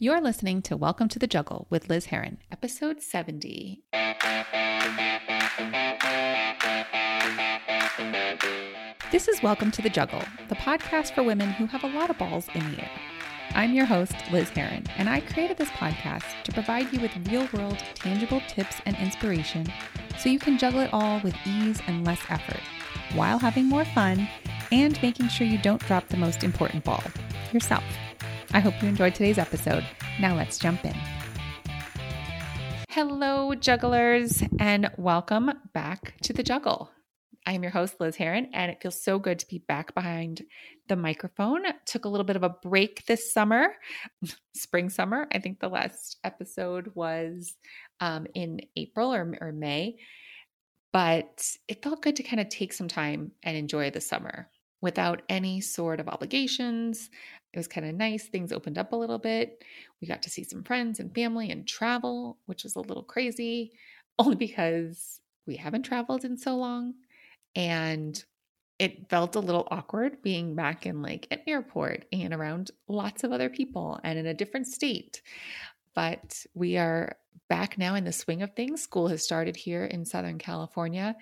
You're listening to Welcome to the Juggle with Liz Heron, episode 70. This is Welcome to the Juggle, the podcast for women who have a lot of balls in the air. I'm your host, Liz Heron, and I created this podcast to provide you with real world, tangible tips and inspiration so you can juggle it all with ease and less effort while having more fun and making sure you don't drop the most important ball yourself. I hope you enjoyed today's episode. Now let's jump in. Hello, jugglers, and welcome back to the juggle. I am your host, Liz Heron, and it feels so good to be back behind the microphone. Took a little bit of a break this summer, spring, summer. I think the last episode was um, in April or, or May, but it felt good to kind of take some time and enjoy the summer without any sort of obligations. It was kind of nice. Things opened up a little bit. We got to see some friends and family and travel, which was a little crazy, only because we haven't traveled in so long. And it felt a little awkward being back in like an airport and around lots of other people and in a different state. But we are back now in the swing of things. School has started here in Southern California,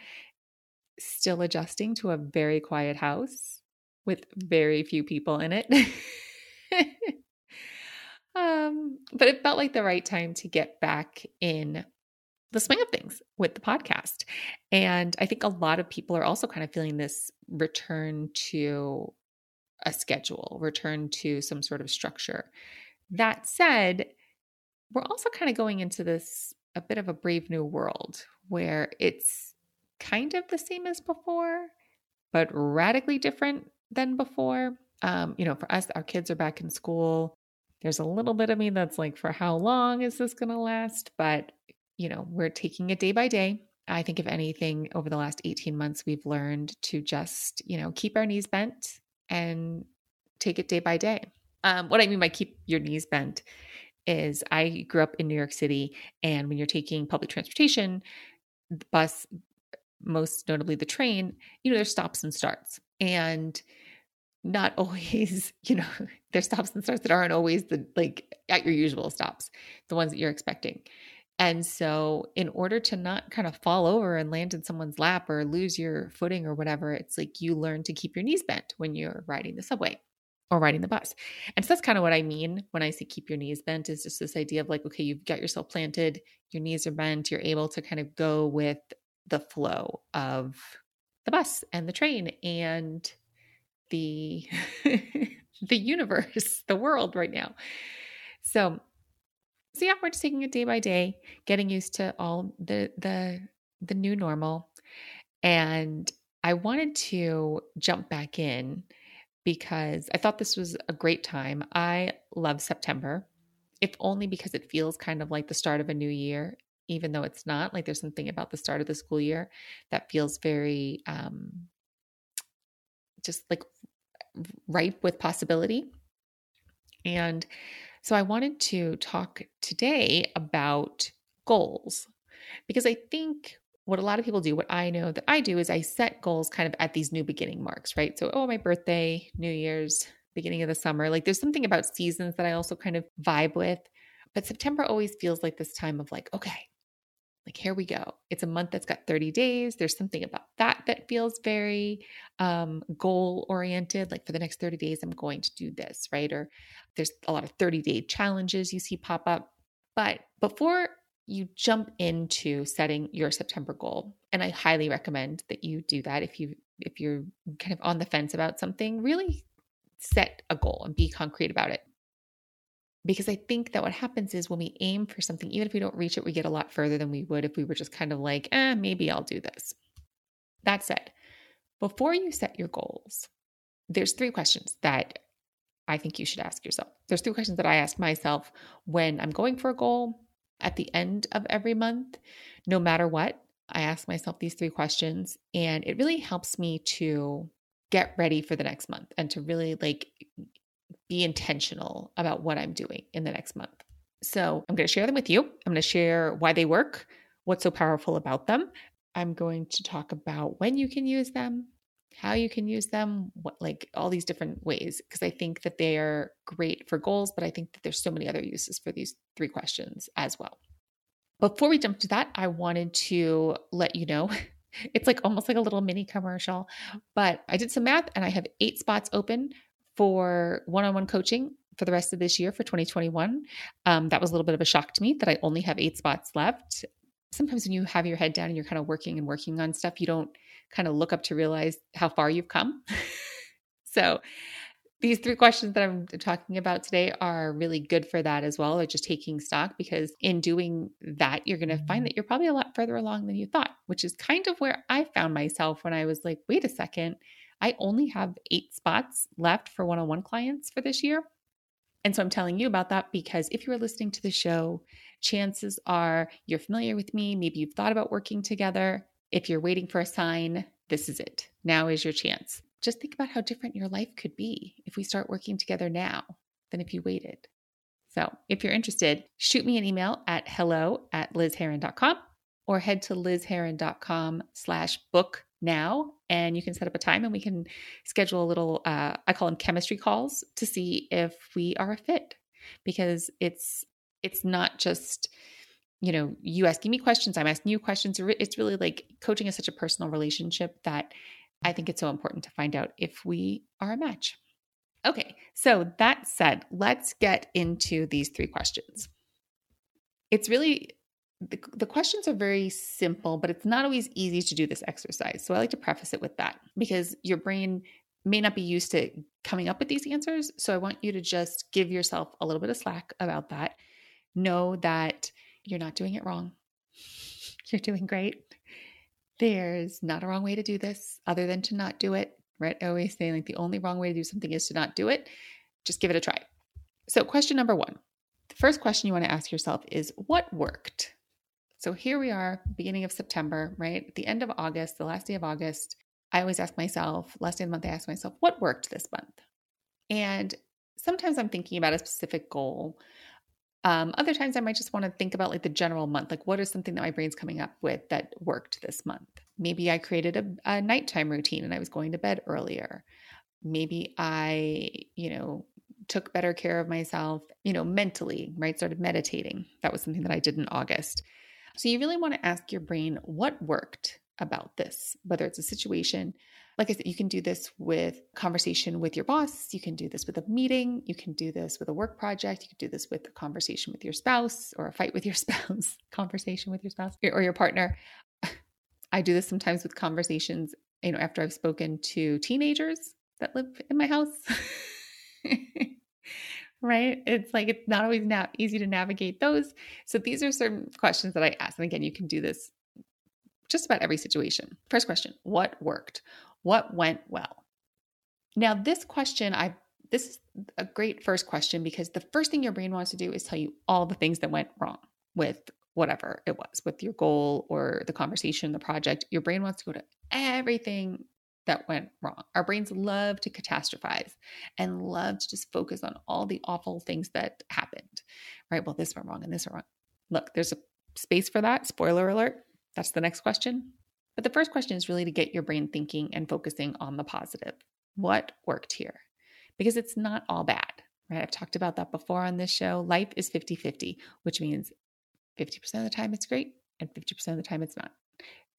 still adjusting to a very quiet house with very few people in it. um, but it felt like the right time to get back in the swing of things with the podcast. And I think a lot of people are also kind of feeling this return to a schedule, return to some sort of structure. That said, we're also kind of going into this a bit of a brave new world where it's kind of the same as before, but radically different than before. Um, you know, for us, our kids are back in school. There's a little bit of me that's like, for how long is this going to last? But, you know, we're taking it day by day. I think, if anything, over the last 18 months, we've learned to just, you know, keep our knees bent and take it day by day. Um, what I mean by keep your knees bent is I grew up in New York City, and when you're taking public transportation, the bus, most notably the train, you know, there's stops and starts. And not always, you know, there's stops and starts that aren't always the like at your usual stops, the ones that you're expecting. And so, in order to not kind of fall over and land in someone's lap or lose your footing or whatever, it's like you learn to keep your knees bent when you're riding the subway or riding the bus. And so, that's kind of what I mean when I say keep your knees bent is just this idea of like, okay, you've got yourself planted, your knees are bent, you're able to kind of go with the flow of the bus and the train and the the universe, the world right now. So so yeah, we're just taking it day by day, getting used to all the the the new normal. And I wanted to jump back in because I thought this was a great time. I love September, if only because it feels kind of like the start of a new year even though it's not like there's something about the start of the school year that feels very um just like ripe with possibility. And so i wanted to talk today about goals because i think what a lot of people do what i know that i do is i set goals kind of at these new beginning marks right? So oh my birthday new year's beginning of the summer like there's something about seasons that i also kind of vibe with. But September always feels like this time of like, okay, like here we go. It's a month that's got 30 days. There's something about that that feels very um, goal oriented like for the next 30 days i'm going to do this right? Or there's a lot of 30 day challenges you see pop up. But before you jump into setting your september goal and i highly recommend that you do that if you if you're kind of on the fence about something really set a goal and be concrete about it because I think that what happens is when we aim for something, even if we don't reach it, we get a lot further than we would if we were just kind of like, eh, maybe I'll do this. That said, before you set your goals, there's three questions that I think you should ask yourself. There's three questions that I ask myself when I'm going for a goal at the end of every month, no matter what. I ask myself these three questions, and it really helps me to get ready for the next month and to really like be intentional about what I'm doing in the next month. So I'm going to share them with you. I'm going to share why they work, what's so powerful about them. I'm going to talk about when you can use them how you can use them, what like all these different ways because I think that they are great for goals, but I think that there's so many other uses for these three questions as well. Before we jump to that, I wanted to let you know it's like almost like a little mini commercial, but I did some math and I have eight spots open for one on one coaching for the rest of this year for 2021. Um, that was a little bit of a shock to me that I only have eight spots left. Sometimes when you have your head down and you're kind of working and working on stuff, you don't kind of look up to realize how far you've come. so, these three questions that I'm talking about today are really good for that as well, or just taking stock, because in doing that, you're going to find that you're probably a lot further along than you thought, which is kind of where I found myself when I was like, wait a second, I only have eight spots left for one on one clients for this year. And so I'm telling you about that because if you are listening to the show, chances are you're familiar with me. Maybe you've thought about working together. If you're waiting for a sign, this is it. Now is your chance. Just think about how different your life could be if we start working together now than if you waited. So if you're interested, shoot me an email at hello at lizheron.com or head to lizheron.com slash book now and you can set up a time and we can schedule a little uh, i call them chemistry calls to see if we are a fit. Because it's it's not just you know you asking me questions i'm asking you questions it's really like coaching is such a personal relationship that i think it's so important to find out if we are a match. Okay so that said let's get into these three questions. It's really the, the questions are very simple, but it's not always easy to do this exercise. So I like to preface it with that because your brain may not be used to coming up with these answers. So I want you to just give yourself a little bit of slack about that. Know that you're not doing it wrong. You're doing great. There's not a wrong way to do this other than to not do it, right? I always say like the only wrong way to do something is to not do it. Just give it a try. So, question number one the first question you want to ask yourself is what worked? So here we are, beginning of September, right? At the end of August, the last day of August, I always ask myself, last day of the month, I ask myself, what worked this month? And sometimes I'm thinking about a specific goal. Um, other times I might just want to think about like the general month, like what is something that my brain's coming up with that worked this month? Maybe I created a, a nighttime routine and I was going to bed earlier. Maybe I, you know, took better care of myself, you know, mentally, right? Started meditating. That was something that I did in August. So you really want to ask your brain what worked about this, whether it's a situation. Like I said, you can do this with conversation with your boss. You can do this with a meeting. You can do this with a work project. You can do this with a conversation with your spouse or a fight with your spouse, conversation with your spouse or your partner. I do this sometimes with conversations, you know, after I've spoken to teenagers that live in my house. right? It's like it's not always na- easy to navigate those. So these are certain questions that I ask. And again, you can do this just about every situation. First question What worked? What went well? Now, this question, I this is a great first question because the first thing your brain wants to do is tell you all the things that went wrong with whatever it was, with your goal or the conversation, the project. Your brain wants to go to everything that went wrong. Our brains love to catastrophize and love to just focus on all the awful things that happened, right? Well, this went wrong and this went wrong. Look, there's a space for that. Spoiler alert. That's the next question. But the first question is really to get your brain thinking and focusing on the positive. What worked here? Because it's not all bad, right? I've talked about that before on this show. Life is 50 50, which means 50% of the time it's great and 50% of the time it's not.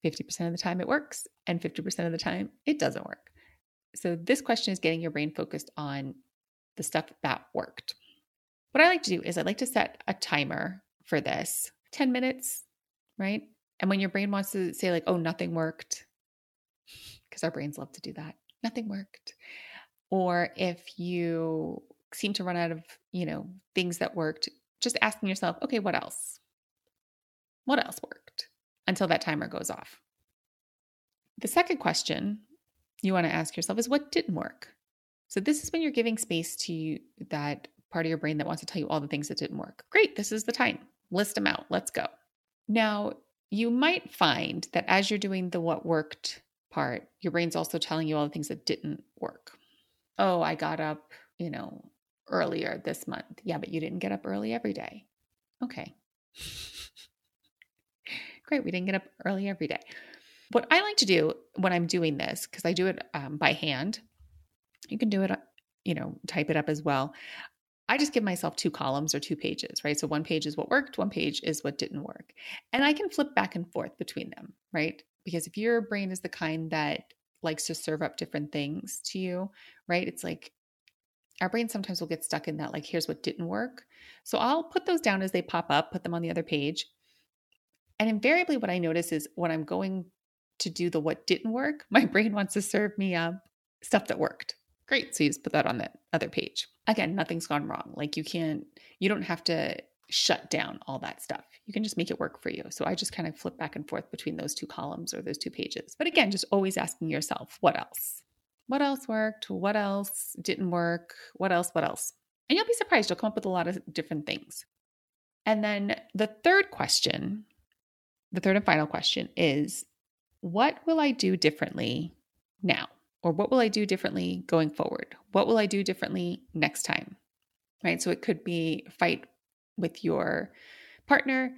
50% of the time it works, and 50% of the time it doesn't work. So, this question is getting your brain focused on the stuff that worked. What I like to do is I like to set a timer for this 10 minutes, right? And when your brain wants to say, like, oh, nothing worked, because our brains love to do that, nothing worked. Or if you seem to run out of, you know, things that worked, just asking yourself, okay, what else? What else worked? Until that timer goes off. The second question you want to ask yourself is what didn't work? So, this is when you're giving space to that part of your brain that wants to tell you all the things that didn't work. Great, this is the time. List them out. Let's go. Now, you might find that as you're doing the what worked part, your brain's also telling you all the things that didn't work. Oh, I got up, you know, earlier this month. Yeah, but you didn't get up early every day. Okay. Great, we didn't get up early every day. What I like to do when I'm doing this, because I do it um, by hand, you can do it, you know, type it up as well. I just give myself two columns or two pages, right? So one page is what worked, one page is what didn't work. And I can flip back and forth between them, right? Because if your brain is the kind that likes to serve up different things to you, right? It's like our brain sometimes will get stuck in that, like, here's what didn't work. So I'll put those down as they pop up, put them on the other page. And invariably, what I notice is when I'm going to do the what didn't work, my brain wants to serve me up stuff that worked. Great. So you just put that on the other page. Again, nothing's gone wrong. Like you can't, you don't have to shut down all that stuff. You can just make it work for you. So I just kind of flip back and forth between those two columns or those two pages. But again, just always asking yourself, what else? What else worked? What else didn't work? What else? What else? And you'll be surprised. You'll come up with a lot of different things. And then the third question, the third and final question is what will I do differently now? Or what will I do differently going forward? What will I do differently next time? Right. So it could be fight with your partner.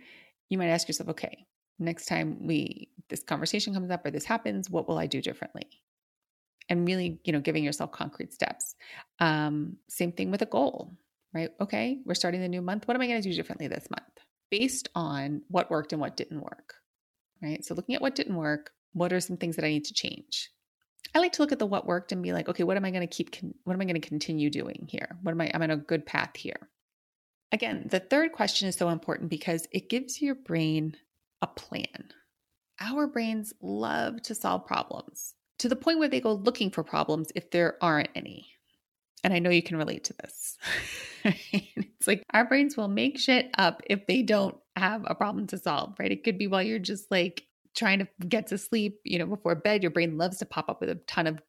You might ask yourself, okay, next time we this conversation comes up or this happens, what will I do differently? And really, you know, giving yourself concrete steps. Um, same thing with a goal, right? Okay, we're starting the new month. What am I going to do differently this month? Based on what worked and what didn't work. Right. So looking at what didn't work, what are some things that I need to change? I like to look at the what worked and be like, okay, what am I going to keep? What am I going to continue doing here? What am I? I'm on a good path here. Again, the third question is so important because it gives your brain a plan. Our brains love to solve problems to the point where they go looking for problems if there aren't any. And I know you can relate to this. it's like our brains will make shit up if they don't have a problem to solve, right? It could be while you're just like trying to get to sleep, you know, before bed, your brain loves to pop up with a ton of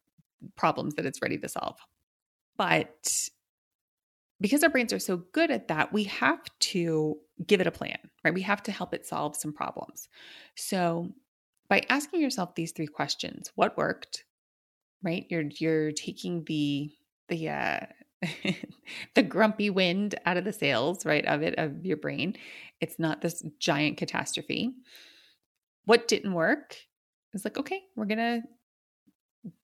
problems that it's ready to solve. But because our brains are so good at that, we have to give it a plan, right? We have to help it solve some problems. So by asking yourself these three questions, what worked, right? You're you're taking the the uh the grumpy wind out of the sails, right, of it, of your brain. It's not this giant catastrophe. What didn't work is like, okay, we're going to,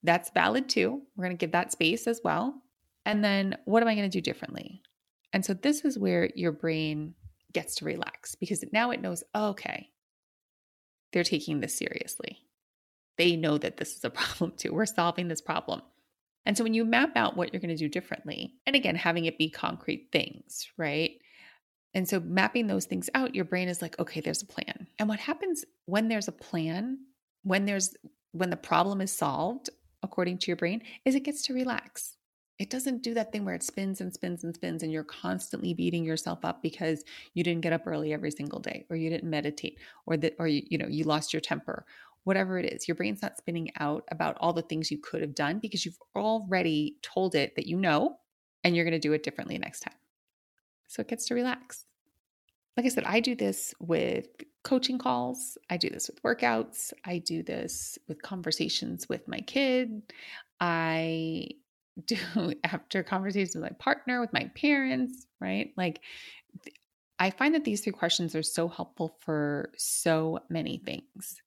that's valid too. We're going to give that space as well. And then what am I going to do differently? And so this is where your brain gets to relax because now it knows, oh, okay, they're taking this seriously. They know that this is a problem too. We're solving this problem. And so when you map out what you're going to do differently, and again, having it be concrete things, right? And so mapping those things out, your brain is like, okay, there's a plan. And what happens when there's a plan, when there's when the problem is solved according to your brain, is it gets to relax. It doesn't do that thing where it spins and spins and spins and you're constantly beating yourself up because you didn't get up early every single day or you didn't meditate or that or you, you know, you lost your temper. Whatever it is, your brain's not spinning out about all the things you could have done because you've already told it that you know and you're going to do it differently next time. So it gets to relax like I said, I do this with coaching calls, I do this with workouts, I do this with conversations with my kid. I do after conversations with my partner, with my parents, right? Like I find that these three questions are so helpful for so many things.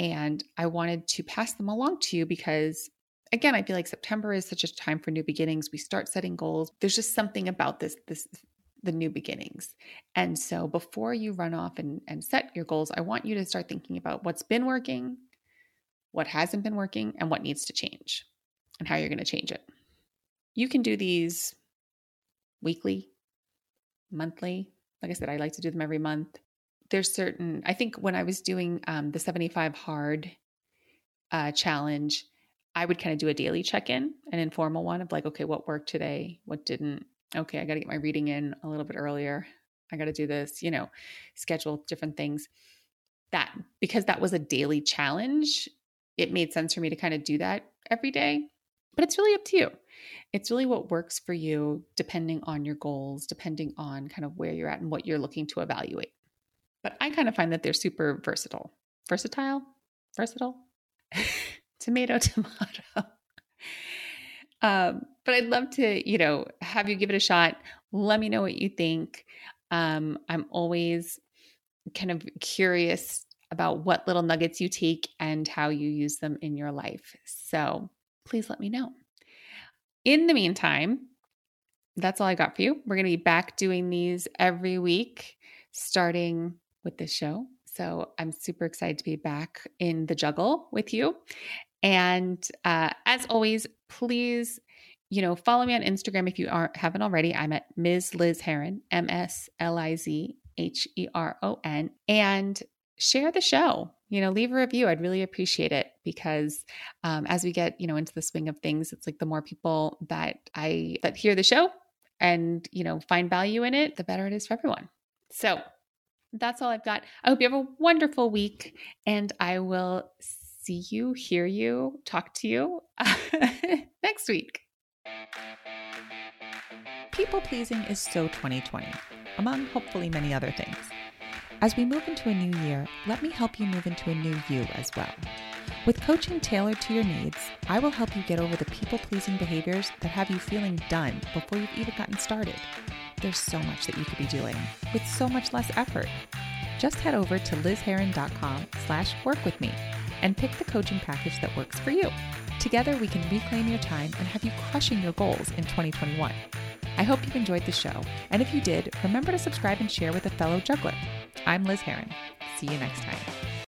And I wanted to pass them along to you because again, I feel like September is such a time for new beginnings. We start setting goals. There's just something about this this the new beginnings. And so before you run off and, and set your goals, I want you to start thinking about what's been working, what hasn't been working, and what needs to change and how you're going to change it. You can do these weekly, monthly. Like I said, I like to do them every month. There's certain, I think when I was doing um, the 75 hard uh, challenge, I would kind of do a daily check in, an informal one of like, okay, what worked today? What didn't? okay, I got to get my reading in a little bit earlier. I got to do this, you know, schedule different things. That because that was a daily challenge, it made sense for me to kind of do that every day. But it's really up to you. It's really what works for you depending on your goals, depending on kind of where you're at and what you're looking to evaluate. But I kind of find that they're super versatile. Versatile? Versatile? tomato, tomato. Um, but I'd love to, you know, have you give it a shot. Let me know what you think. Um, I'm always kind of curious about what little nuggets you take and how you use them in your life. So please let me know. In the meantime, that's all I got for you. We're going to be back doing these every week, starting with this show. So I'm super excited to be back in the juggle with you. And uh, as always, please, you know, follow me on Instagram if you aren't haven't already. I'm at Ms. Liz Heron, M S L I Z H E R O N, and share the show. You know, leave a review. I'd really appreciate it because um, as we get you know into the swing of things, it's like the more people that I that hear the show and you know find value in it, the better it is for everyone. So that's all I've got. I hope you have a wonderful week, and I will see you, hear you, talk to you next week. People pleasing is so 2020, among hopefully many other things. As we move into a new year, let me help you move into a new you as well. With coaching tailored to your needs, I will help you get over the people pleasing behaviors that have you feeling done before you've even gotten started. There's so much that you could be doing with so much less effort. Just head over to lizheron.com slash work with me and pick the coaching package that works for you. Together, we can reclaim your time and have you crushing your goals in 2021. I hope you've enjoyed the show, and if you did, remember to subscribe and share with a fellow juggler. I'm Liz Heron. See you next time.